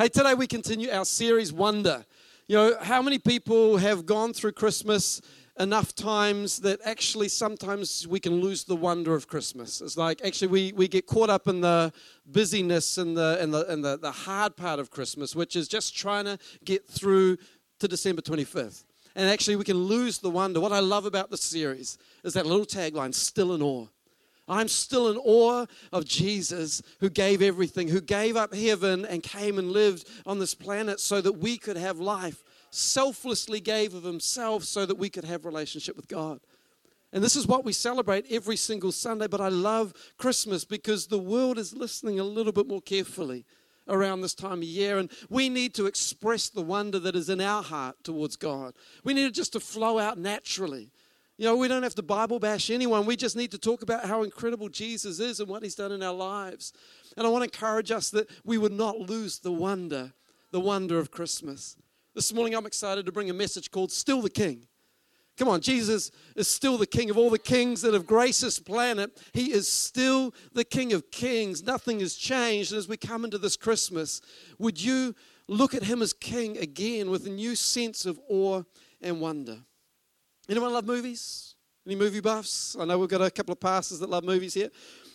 Hey, today we continue our series Wonder. You know, how many people have gone through Christmas enough times that actually sometimes we can lose the wonder of Christmas? It's like actually we, we get caught up in the busyness and the and the and the, the hard part of Christmas, which is just trying to get through to December 25th. And actually we can lose the wonder. What I love about the series is that little tagline, still in awe. I'm still in awe of Jesus who gave everything, who gave up heaven and came and lived on this planet so that we could have life, selflessly gave of himself so that we could have relationship with God. And this is what we celebrate every single Sunday, but I love Christmas because the world is listening a little bit more carefully around this time of year and we need to express the wonder that is in our heart towards God. We need it just to flow out naturally. You know, we don't have to Bible bash anyone. We just need to talk about how incredible Jesus is and what he's done in our lives. And I want to encourage us that we would not lose the wonder, the wonder of Christmas. This morning, I'm excited to bring a message called Still the King. Come on, Jesus is still the King of all the kings that have graced this planet. He is still the King of kings. Nothing has changed. And as we come into this Christmas, would you look at him as King again with a new sense of awe and wonder? Anyone love movies? Any movie buffs? I know we've got a couple of pastors that love movies here.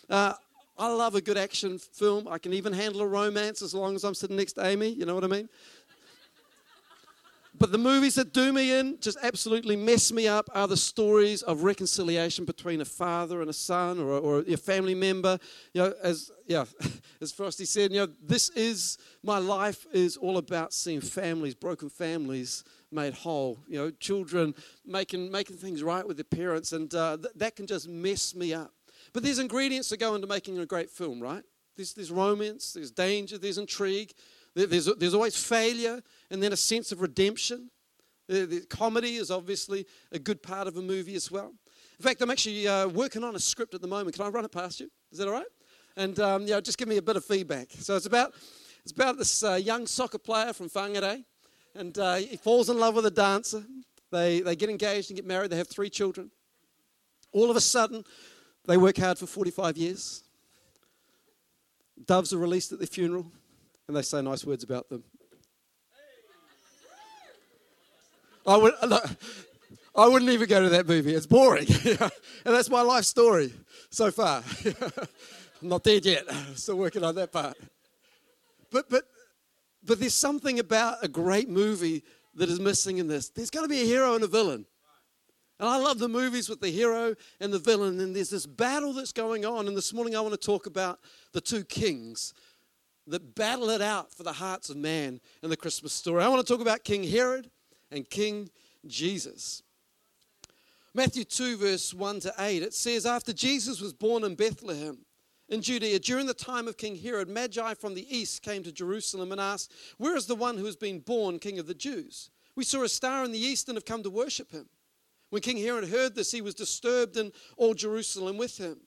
Uh, I love a good action film. I can even handle a romance as long as I'm sitting next to Amy. You know what I mean? But the movies that do me in, just absolutely mess me up, are the stories of reconciliation between a father and a son or, or a family member. You know, as yeah, as Frosty said, you know, this is my life is all about seeing families, broken families, made whole. You know, children making making things right with their parents, and uh, th- that can just mess me up. But there's ingredients that go into making a great film, right? There's, there's romance, there's danger, there's intrigue, there's, there's always failure, and then a sense of redemption. The, the comedy is obviously a good part of a movie as well. In fact, I'm actually uh, working on a script at the moment. Can I run it past you? Is that all right? And um, yeah, just give me a bit of feedback. So it's about it's about this uh, young soccer player from Whangarei, and uh, he falls in love with a dancer. They they get engaged and get married. They have three children. All of a sudden, they work hard for 45 years. Doves are released at their funeral and they say nice words about them. I, would, I wouldn't even go to that movie. It's boring. and that's my life story so far. I'm not dead yet. I'm still working on that part. But, but, but there's something about a great movie that is missing in this. There's got to be a hero and a villain. And I love the movies with the hero and the villain. And there's this battle that's going on. And this morning I want to talk about the two kings that battle it out for the hearts of man in the Christmas story. I want to talk about King Herod and King Jesus. Matthew 2, verse 1 to 8, it says, After Jesus was born in Bethlehem, in Judea, during the time of King Herod, Magi from the east came to Jerusalem and asked, Where is the one who has been born King of the Jews? We saw a star in the east and have come to worship him. When King Herod heard this, he was disturbed, and all Jerusalem with him.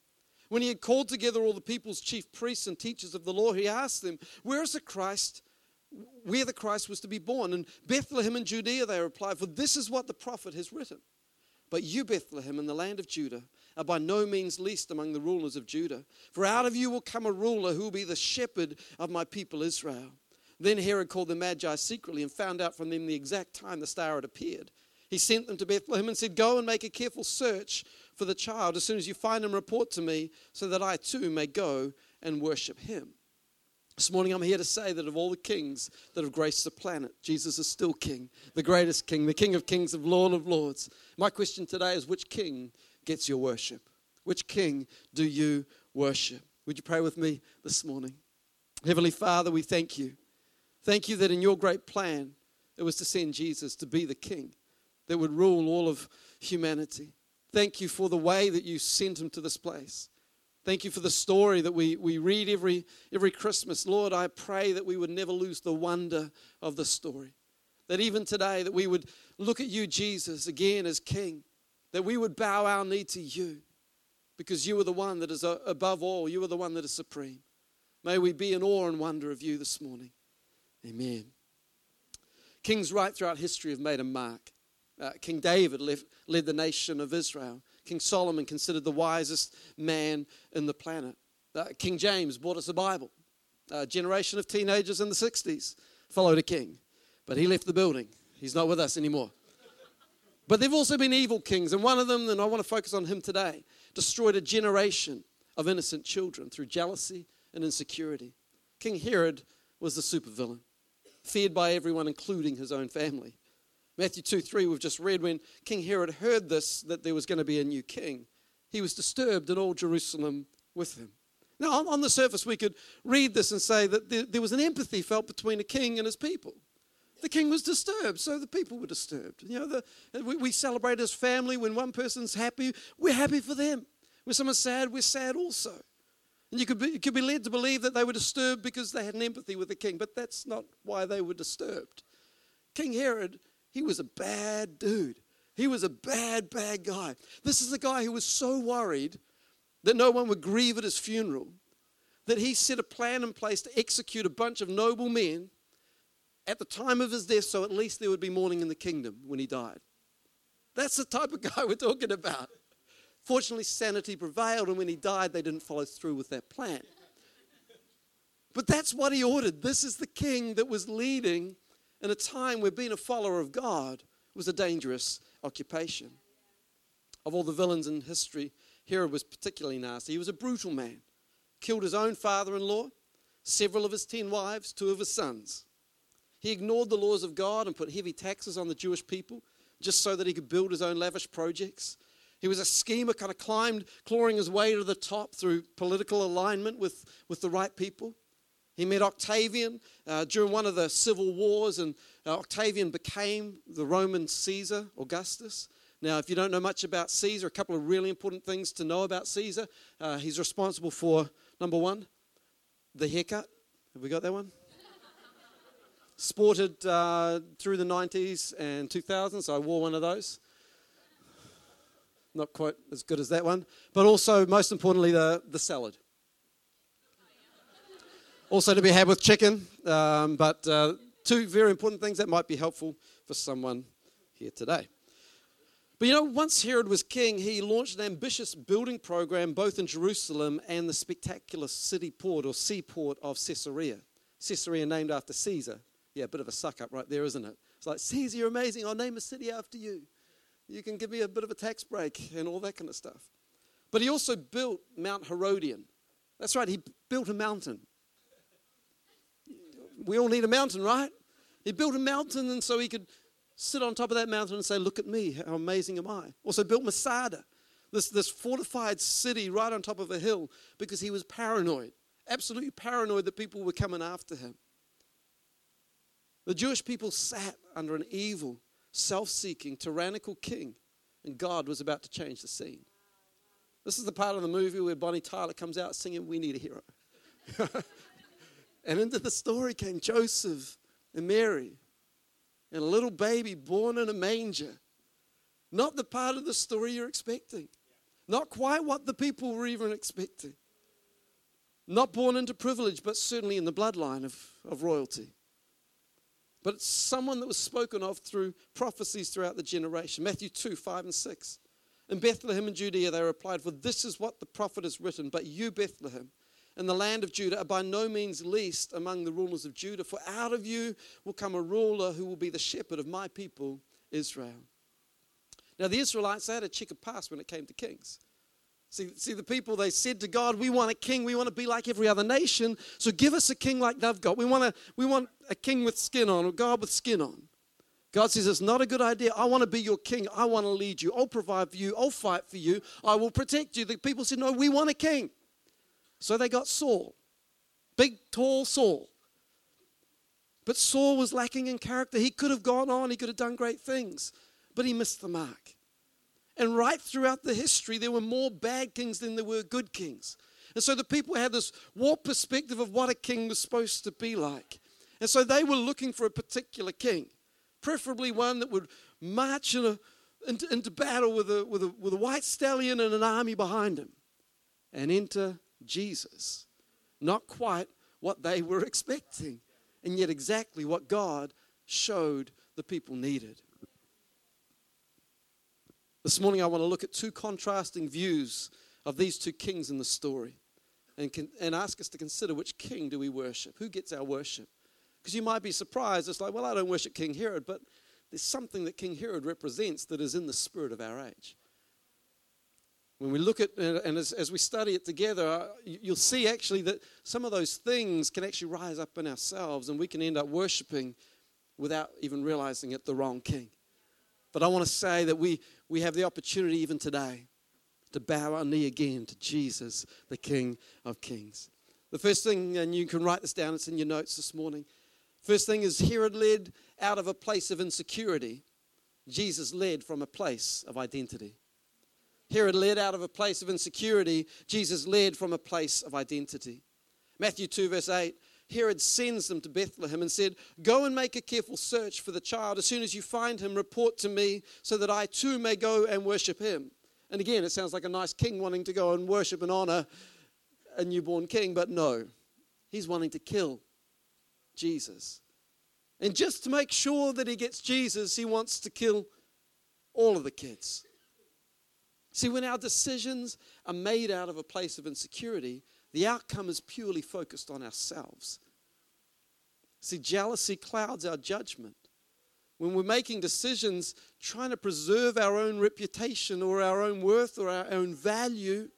When he had called together all the people's chief priests and teachers of the law, he asked them, Where is the Christ? Where the Christ was to be born? And Bethlehem in Judea, they replied, For this is what the prophet has written. But you, Bethlehem, in the land of Judah, are by no means least among the rulers of Judah. For out of you will come a ruler who will be the shepherd of my people Israel. Then Herod called the Magi secretly and found out from them the exact time the star had appeared. He sent them to Bethlehem and said, Go and make a careful search for the child. As soon as you find him, report to me so that I too may go and worship him. This morning, I'm here to say that of all the kings that have graced the planet, Jesus is still king, the greatest king, the king of kings, of Lord of lords. My question today is which king gets your worship? Which king do you worship? Would you pray with me this morning? Heavenly Father, we thank you. Thank you that in your great plan, it was to send Jesus to be the king that would rule all of humanity. Thank you for the way that you sent him to this place. Thank you for the story that we, we read every, every Christmas. Lord, I pray that we would never lose the wonder of the story. That even today, that we would look at you, Jesus, again as King. That we would bow our knee to you because you are the one that is uh, above all. You are the one that is supreme. May we be in awe and wonder of you this morning. Amen. Kings right throughout history have made a mark. Uh, King David led, the nation of Israel. King Solomon considered the wisest man in the planet. Uh, King James brought us a Bible. A generation of teenagers in the 60s followed a king, but he left the building. He's not with us anymore. But there have also been evil kings, and one of them, and I want to focus on him today, destroyed a generation of innocent children through jealousy and insecurity. King Herod was the supervillain, feared by everyone, including his own family. Matthew 2 3, we've just read when King Herod heard this, that there was going to be a new king, he was disturbed, and all Jerusalem with him. Now, on the surface, we could read this and say that there was an empathy felt between a king and his people. The king was disturbed, so the people were disturbed. You know, the, we, we celebrate as family. When one person's happy, we're happy for them. When someone's sad, we're sad also. And you could, be, you could be led to believe that they were disturbed because they had an empathy with the king, but that's not why they were disturbed. King Herod, he was a bad dude. He was a bad, bad guy. This is the guy who was so worried that no one would grieve at his funeral that he set a plan in place to execute a bunch of noble men at the time of his death, so at least there would be mourning in the kingdom when he died. That's the type of guy we're talking about. Fortunately, sanity prevailed, and when he died, they didn't follow through with that plan. But that's what he ordered. This is the king that was leading in a time where being a follower of God was a dangerous occupation. Of all the villains in history, Herod was particularly nasty. He was a brutal man, killed his own father in law, several of his ten wives, two of his sons. He ignored the laws of God and put heavy taxes on the Jewish people just so that he could build his own lavish projects. He was a schemer, kind of climbed, clawing his way to the top through political alignment with, with the right people. He met Octavian uh, during one of the civil wars, and uh, Octavian became the Roman Caesar, Augustus. Now, if you don't know much about Caesar, a couple of really important things to know about Caesar. Uh, he's responsible for, number one, the haircut. Have we got that one? sported uh, through the 90s and 2000s. I wore one of those. Not quite as good as that one. But also, most importantly, the, the salad. Also to be had with chicken. Um, but uh, two very important things that might be helpful for someone here today. But you know, once Herod was king, he launched an ambitious building program both in Jerusalem and the spectacular city port or seaport of Caesarea. Caesarea named after Caesar. Yeah, a bit of a suck up right there, isn't it? It's like, Caesar, you're amazing. I'll name a city after you. You can give me a bit of a tax break and all that kind of stuff. But he also built Mount Herodion. That's right, he built a mountain. We all need a mountain, right? He built a mountain and so he could sit on top of that mountain and say, Look at me, how amazing am I? Also built Masada, this, this fortified city right on top of a hill because he was paranoid, absolutely paranoid that people were coming after him. The Jewish people sat under an evil, self seeking, tyrannical king, and God was about to change the scene. This is the part of the movie where Bonnie Tyler comes out singing, We Need a Hero. and into the story came Joseph and Mary and a little baby born in a manger. Not the part of the story you're expecting. Not quite what the people were even expecting. Not born into privilege, but certainly in the bloodline of, of royalty but it's someone that was spoken of through prophecies throughout the generation. Matthew 2 5 and 6. In Bethlehem in Judea, they replied, For this is what the prophet has written, but you, Bethlehem, in the land of Judah, are by no means least among the rulers of Judah, for out of you will come a ruler who will be the shepherd of my people, Israel. Now, the Israelites they had a checkered past when it came to kings. See, see, the people, they said to God, We want a king. We want to be like every other nation. So give us a king like they've got. We want, a, we want a king with skin on, or God with skin on. God says, It's not a good idea. I want to be your king. I want to lead you. I'll provide for you. I'll fight for you. I will protect you. The people said, No, we want a king. So they got Saul, big, tall Saul. But Saul was lacking in character. He could have gone on, he could have done great things, but he missed the mark. And right throughout the history, there were more bad kings than there were good kings. And so the people had this warped perspective of what a king was supposed to be like. And so they were looking for a particular king, preferably one that would march in a, into, into, battle with a, with, a, with a white stallion and an army behind him. And enter Jesus. Not quite what they were expecting, and yet exactly what God showed the people needed. This morning, I want to look at two contrasting views of these two kings in the story. and, can, and ask us to consider which king do we worship? Who gets our worship? Because you might be surprised. It's like, well, I don't worship King Herod, but there's something that King Herod represents that is in the spirit of our age. When we look at, and as, as we study it together, uh, you'll see actually that some of those things can actually rise up in ourselves and we can end up worshiping without even realizing it the wrong king. But I want to say that we, we have the opportunity even today to bow our knee again to Jesus, the King of Kings. The first thing, and you can write this down, it's in your notes this morning. First thing is Herod led out of a place of insecurity. Jesus led from a place of identity. Herod led out of a place of insecurity. Jesus led from a place of identity. Matthew 2, verse 8 Herod sends them to Bethlehem and said, Go and make a careful search for the child. As soon as you find him, report to me so that I too may go and worship him. And again, it sounds like a nice king wanting to go and worship and honor a newborn king, but no, he's wanting to kill Jesus. And just to make sure that he gets Jesus, he wants to kill all of the kids. See, when our decisions are made out of a place of insecurity, the outcome is purely focused on ourselves. See, jealousy clouds our judgment. When we're making decisions trying to preserve our own reputation or our own worth or our own value,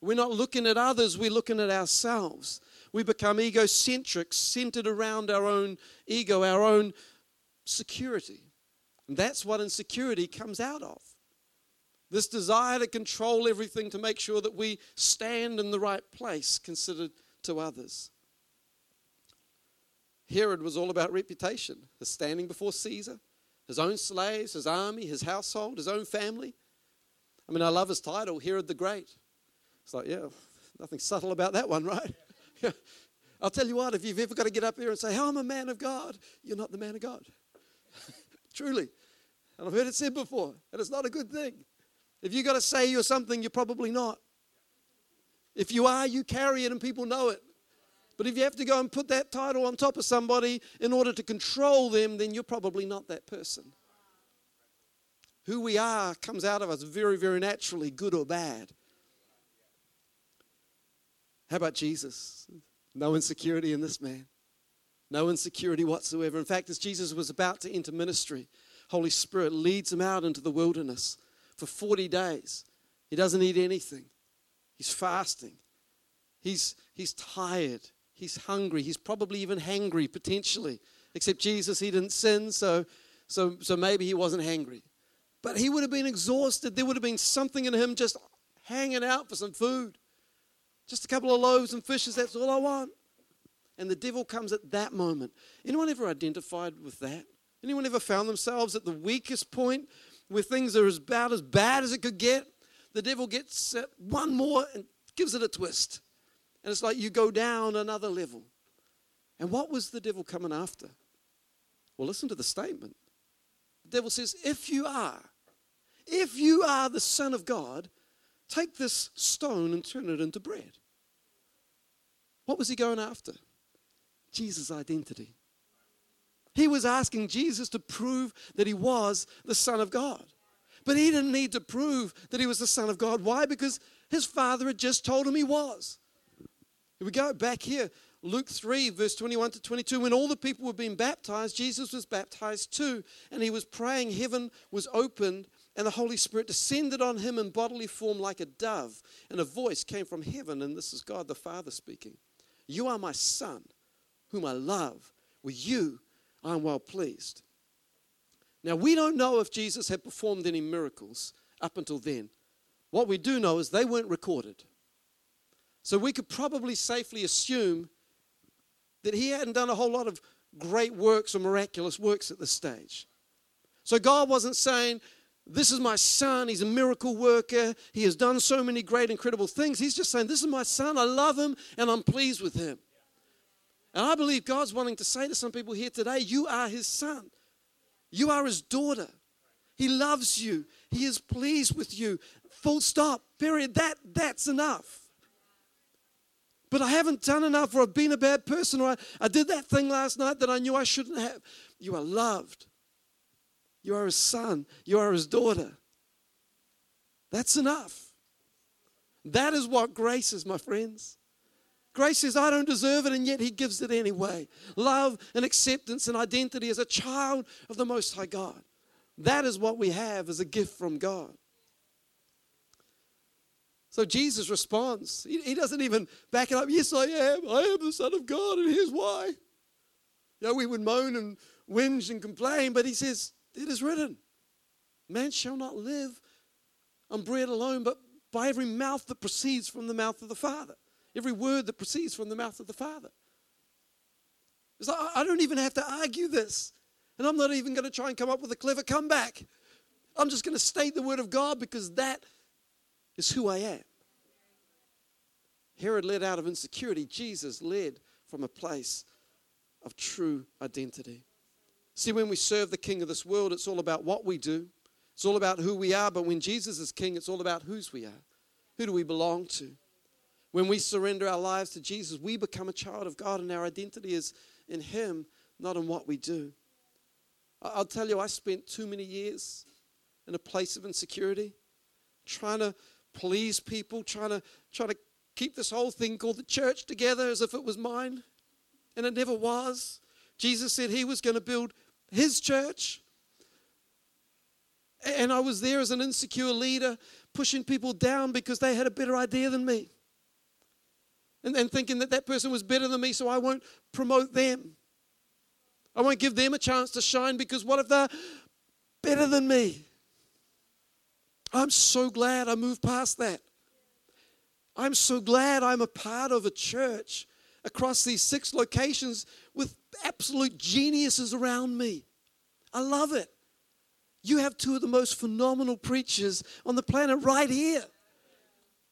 we're not looking at others, we're looking at ourselves. We become egocentric, centered around our own ego, our own security. And that's what insecurity comes out of. This desire to control everything to make sure that we stand in the right place considered to others. Herod was all about reputation, his standing before Caesar, his own slaves, his army, his household, his own family. I mean, I love his title, Herod the Great. It's like, yeah, nothing subtle about that one, right? I'll tell you what, if you've ever got to get up here and say, oh, I'm a man of God, you're not the man of God. Truly. And I've heard it said before, and it's not a good thing. If you've got to say you're something, you're probably not. If you are, you carry it and people know it. But if you have to go and put that title on top of somebody in order to control them, then you're probably not that person. Who we are comes out of us very, very naturally, good or bad. How about Jesus? No insecurity in this man. No insecurity whatsoever. In fact, as Jesus was about to enter ministry, Holy Spirit leads him out into the wilderness for 40 days. He doesn't eat anything. He's fasting. He's, he's tired. He's hungry. He's probably even hangry, potentially. Except Jesus, he didn't sin, so, so, so maybe he wasn't hangry. But he would have been exhausted. There would have been something in him just hanging out for some food. Just a couple of loaves and fishes, that's all I want. And the devil comes at that moment. Anyone ever identified with that? Anyone ever found themselves at the weakest point where things are about as bad as it could get, the devil gets uh, one more and gives it a twist. And it's like you go down another level. And what was the devil coming after? Well, listen to the statement. The devil says, If you are, if you are the Son of God, take this stone and turn it into bread. What was he going after? Jesus' identity. He was asking Jesus to prove that he was the Son of God. But he didn't need to prove that he was the Son of God. Why? Because his Father had just told him he was. Here we go, back here. Luke 3, verse 21 to 22. When all the people were being baptized, Jesus was baptized too. And he was praying, heaven was opened, and the Holy Spirit descended on him in bodily form like a dove. And a voice came from heaven, and this is God the Father speaking You are my Son, whom I love. With you I'm well pleased. Now, we don't know if Jesus had performed any miracles up until then. What we do know is they weren't recorded. So we could probably safely assume that he hadn't done a whole lot of great works or miraculous works at this stage. So God wasn't saying, This is my son, he's a miracle worker, he has done so many great, incredible things. He's just saying, This is my son, I love him, and I'm pleased with him. And I believe God's wanting to say to some people here today, You are His son, you are His daughter. He loves you, He is pleased with you. Full stop, period. That, that's enough. But I haven't done enough, or I've been a bad person, or I, I did that thing last night that I knew I shouldn't have. You are loved. You are His son, you are His daughter. That's enough. That is what grace is, my friends. Grace says, I don't deserve it, and yet He gives it anyway. Love and acceptance and identity as a child of the Most High God. That is what we have as a gift from God. So Jesus responds. He, he, doesn't even back it up. Yes, I am. I am the Son of God, and here's why. You know, we would moan and whinge and complain, but he says, It is written, man shall not live on bread alone, but by every mouth that proceeds from the mouth of the Father. Every word that proceeds from the mouth of the Father. It's like, I don't even have to argue this. And I'm not even going to try and come up with a clever comeback. I'm just going to state the word of God because that is who I am. Herod led out of insecurity. Jesus led from a place of true identity. See, when we serve the king of this world, it's all about what we do, it's all about who we are. But when Jesus is king, it's all about whose we are. Who do we belong to? When we surrender our lives to Jesus, we become a child of God, and our identity is in Him, not in what we do. I'll tell you, I spent too many years in a place of insecurity, trying to please people, trying to, trying to keep this whole thing called the church together as if it was mine. And it never was. Jesus said He was going to build His church. And I was there as an insecure leader, pushing people down because they had a better idea than me. And, and thinking that that person was better than me, so I won't promote them. I won't give them a chance to shine because what if they're better than me? I'm so glad I moved past that. I'm so glad I'm a part of a church across these six locations with absolute geniuses around me. I love it. You have two of the most phenomenal preachers on the planet right here.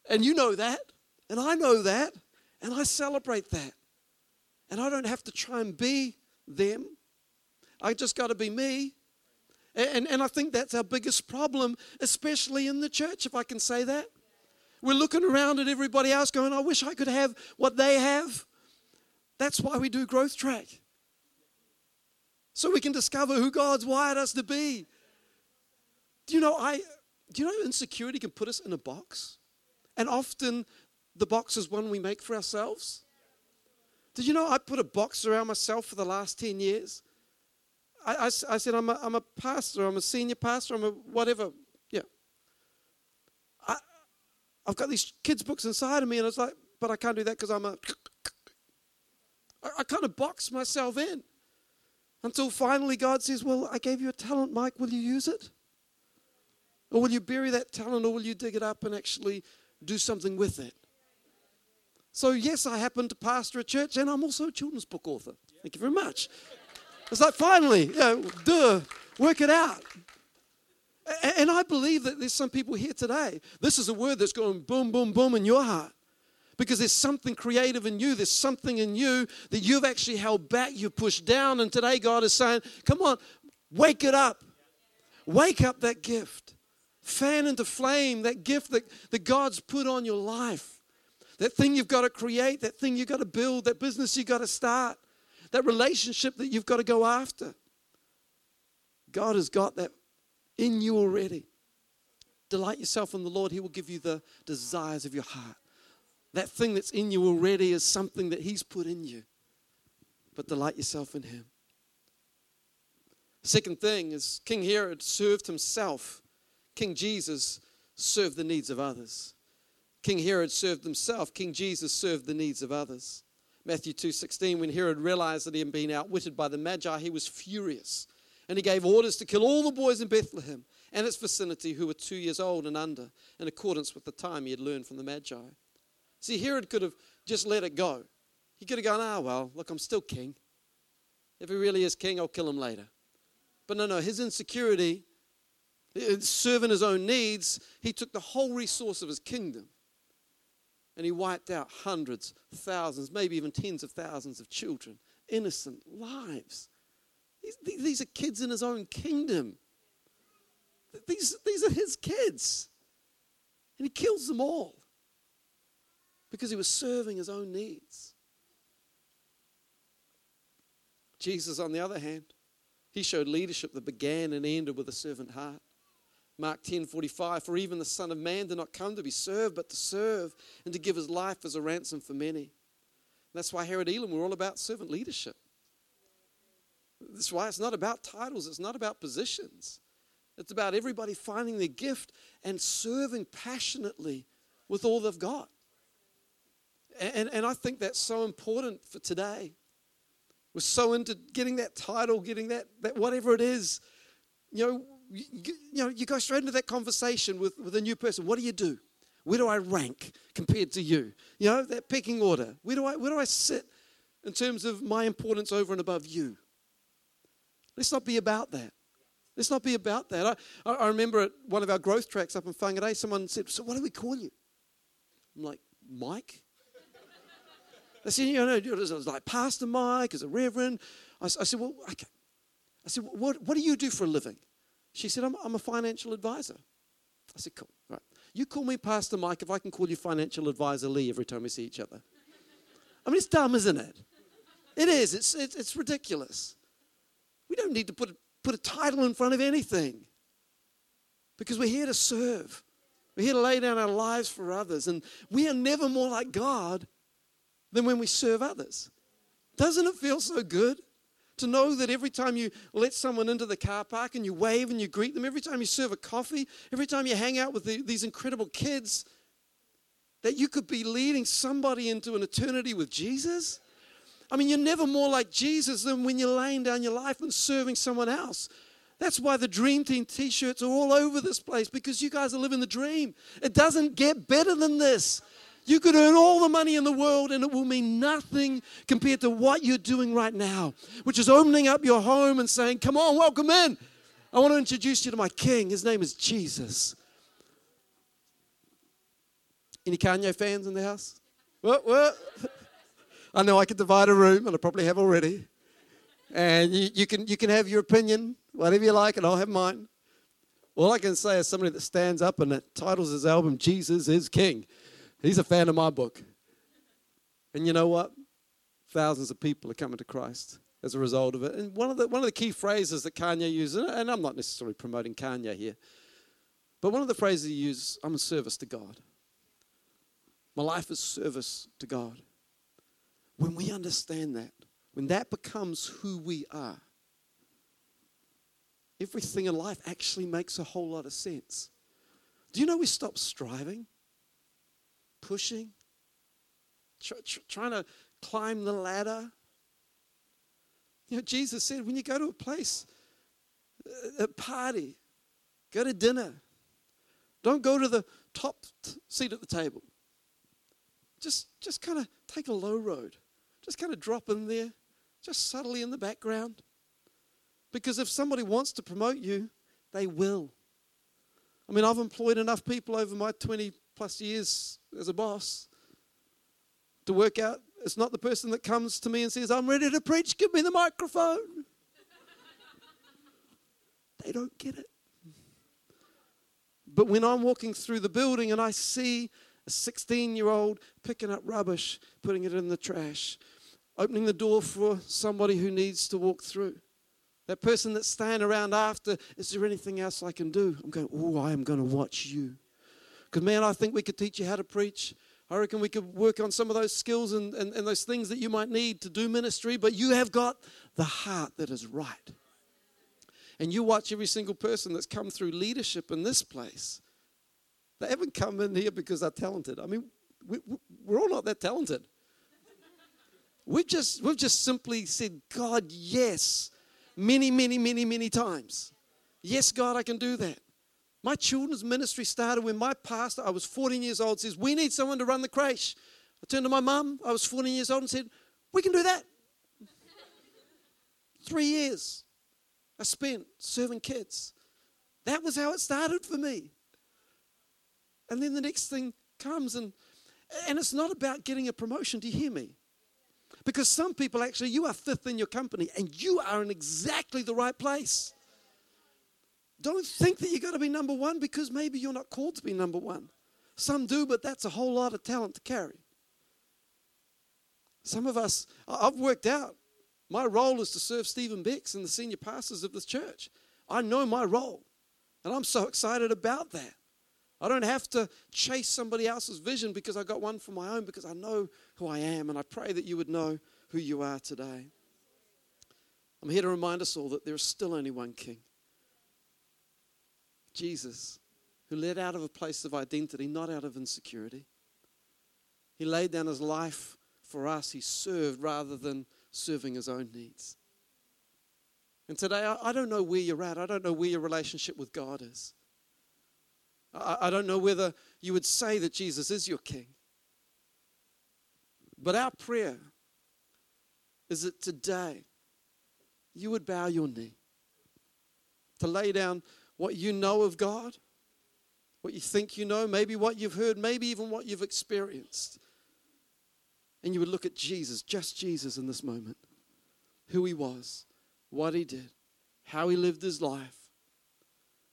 And you know that. And I know that. And I celebrate that. And I don't have to try and be them. I just got to be me. And, and I think that's our biggest problem, especially in the church, if I can say that. We're looking around at everybody else going, I wish I could have what they have. That's why we do Growth Track. So we can discover who God's wired us to be. Do you know I do you know insecurity can put us in a box? And often the box is one we make for ourselves. Did you know I put a box around myself for the last 10 years? I, I, I said, I'm a, I'm a pastor, I'm a senior pastor, I'm a whatever. Yeah. I, I've got these kids' books inside of me, and it's like, but I can't do that because I'm a. I, I kind of box myself in until finally God says, Well, I gave you a talent, Mike, will you use it? Or will you bury that talent, or will you dig it up and actually do something with it? So, yes, I happen to pastor a church, and I'm also a children's book author. Thank you very much. It's like, finally, you know, duh, work it out. And I believe that there's some people here today. This is a word that's going boom, boom, boom in your heart. Because there's something creative in you. There's something in you that you've actually held back, you pushed down. And today God is saying, come on, wake it up. Wake up that gift. Fan into flame that gift that, that God's put on your life. That thing you've got to create, that thing you've got to build, that business you've got to start that relationship that you've got to go after. God has got that in you already. Delight yourself in the Lord, He will give you the desires of your heart. That thing that's in you already is something that He's put in you. But delight yourself in Him. Second thing is King Herod served himself. King Jesus served the needs of others. King Herod served himself. King Jesus served the needs of others. Matthew 2:16 when Herod realized that he had been outwitted by the Magi he was furious and he gave orders to kill all the boys in Bethlehem and its vicinity who were 2 years old and under in accordance with the time he had learned from the Magi. See Herod could have just let it go. He could have gone, "Ah, well, look, I'm still king. If he really is king, I'll kill him later." But no, no, his insecurity serving his own needs, he took the whole resource of his kingdom and he wiped out hundreds, thousands, maybe even tens of thousands of children, innocent lives. These, these are kids in his own kingdom. These, these are his kids. And he kills them all because he was serving his own needs. Jesus, on the other hand, he showed leadership that began and ended with a servant heart. Mark 10 45, for even the Son of Man did not come to be served, but to serve and to give his life as a ransom for many. That's why here at Elim, we're all about servant leadership. That's why it's not about titles, it's not about positions. It's about everybody finding their gift and serving passionately with all they've got. And, and I think that's so important for today. We're so into getting that title, getting that, that whatever it is. You know, you, know, you go straight into that conversation with, with a new person. What do you do? Where do I rank compared to you? You know, that pecking order. Where do I, where do I sit in terms of my importance over and above you? Let's not be about that. Let's not be about that. I, I remember at one of our growth tracks up in Whangarei, someone said, So what do we call you? I'm like, Mike? I said, you know, it was like Pastor Mike, as a reverend. I, I said, well, okay. I said, what, what do you do for a living? She said, I'm, I'm a financial advisor. I said, cool. Right. You call me Pastor Mike if I can call you financial advisor Lee every time we see each other. I mean, it's dumb, isn't it? It is. It's, it's, it's ridiculous. We don't need to put put a title in front of anything because we're here to serve. We're here to lay down our lives for others. And we are never more like God than when we serve others. Doesn't it feel so good to know that every time you let someone into the car park and you wave and you greet them, every time you serve a coffee, every time you hang out with the, these incredible kids, that you could be leading somebody into an eternity with Jesus? I mean, you're never more like Jesus than when you're laying down your life and serving someone else. That's why the Dream Team t shirts are all over this place because you guys are living the dream. It doesn't get better than this. You could earn all the money in the world and it will mean nothing compared to what you're doing right now, which is opening up your home and saying, Come on, welcome in. I want to introduce you to my king. His name is Jesus. Any Kanye fans in the house? What? What? I know I could divide a room, and I probably have already. And you, you, can, you can have your opinion, whatever you like, and I'll have mine. All I can say is somebody that stands up and titles his album Jesus is King. He's a fan of my book. And you know what? Thousands of people are coming to Christ as a result of it. And one of the, one of the key phrases that Kanye uses, and I'm not necessarily promoting Kanye here, but one of the phrases he uses, I'm a service to God. My life is service to God. When we understand that, when that becomes who we are, everything in life actually makes a whole lot of sense. Do you know we stop striving? Pushing, tr- tr- trying to climb the ladder. You know, Jesus said, when you go to a place, a party, go to dinner, don't go to the top seat at the table. Just, just kind of take a low road. Just kind of drop in there, just subtly in the background. Because if somebody wants to promote you, they will. I mean, I've employed enough people over my 20 plus years as a boss to work out it's not the person that comes to me and says, I'm ready to preach, give me the microphone. they don't get it. But when I'm walking through the building and I see a 16 year old picking up rubbish, putting it in the trash, opening the door for somebody who needs to walk through, that person that's staying around after, is there anything else I can do? I'm going, oh, I am going to watch you. Because, man, I think we could teach you how to preach. I reckon we could work on some of those skills and, and, and those things that you might need to do ministry, but you have got the heart that is right. And you watch every single person that's come through leadership in this place. They haven't come in here because they're talented. I mean, we, we're all not that talented. We've just, we've just simply said, God, yes, many, many, many, many times. Yes, God, I can do that. My children's ministry started when my pastor, I was 14 years old, says, We need someone to run the creche. I turned to my mum, I was 14 years old, and said, We can do that. Three years I spent serving kids. That was how it started for me. And then the next thing comes, and, and it's not about getting a promotion. Do you hear me? Because some people actually, you are fifth in your company, and you are in exactly the right place. Don't think that you've got to be number one because maybe you're not called to be number one. Some do, but that's a whole lot of talent to carry. Some of us, I've worked out. My role is to serve Stephen Becks and the senior pastors of this church. I know my role. And I'm so excited about that. I don't have to chase somebody else's vision because I got one for my own because I know who I am. And I pray that you would know who you are today. I'm here to remind us all that there is still only one King Jesus, who led out of a place of identity, not out of insecurity. He laid down his life for us, he served rather than serving his own needs. And today, I don't know where you're at. I don't know where your relationship with God is. I don't know whether you would say that Jesus is your King. But our prayer is that today you would bow your knee to lay down what you know of God, what you think you know, maybe what you've heard, maybe even what you've experienced. And you would look at Jesus, just Jesus in this moment, who he was, what he did, how he lived his life.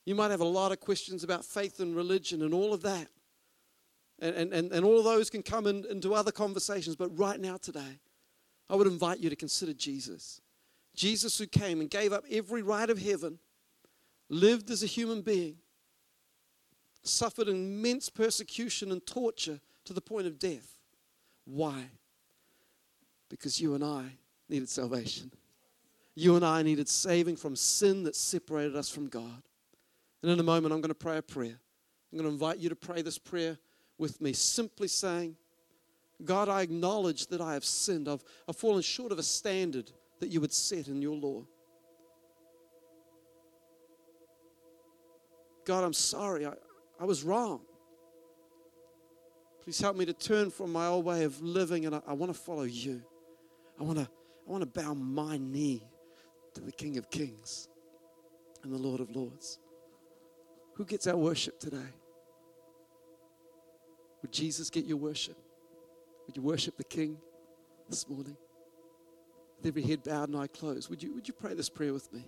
You might have a lot of questions about faith and religion and all of that. And, and, and all of those can come in, into other conversations. But right now, today, I would invite you to consider Jesus. Jesus, who came and gave up every right of heaven, lived as a human being, suffered immense persecution and torture to the point of death. Why? Because you and I needed salvation. You and I needed saving from sin that separated us from God. And in a moment, I'm going to pray a prayer. I'm going to invite you to pray this prayer with me, simply saying, God, I acknowledge that I have sinned. I've, I've fallen short of a standard that you would set in your law. God, I'm sorry. I, I was wrong. Please help me to turn from my old way of living and I, I want to follow you. I want to I want to bow my knee to the King of Kings and the Lord of Lords. Who gets our worship today? Would Jesus get your worship? Would you worship the King this morning? With every head bowed and eye closed, would you, would you pray this prayer with me?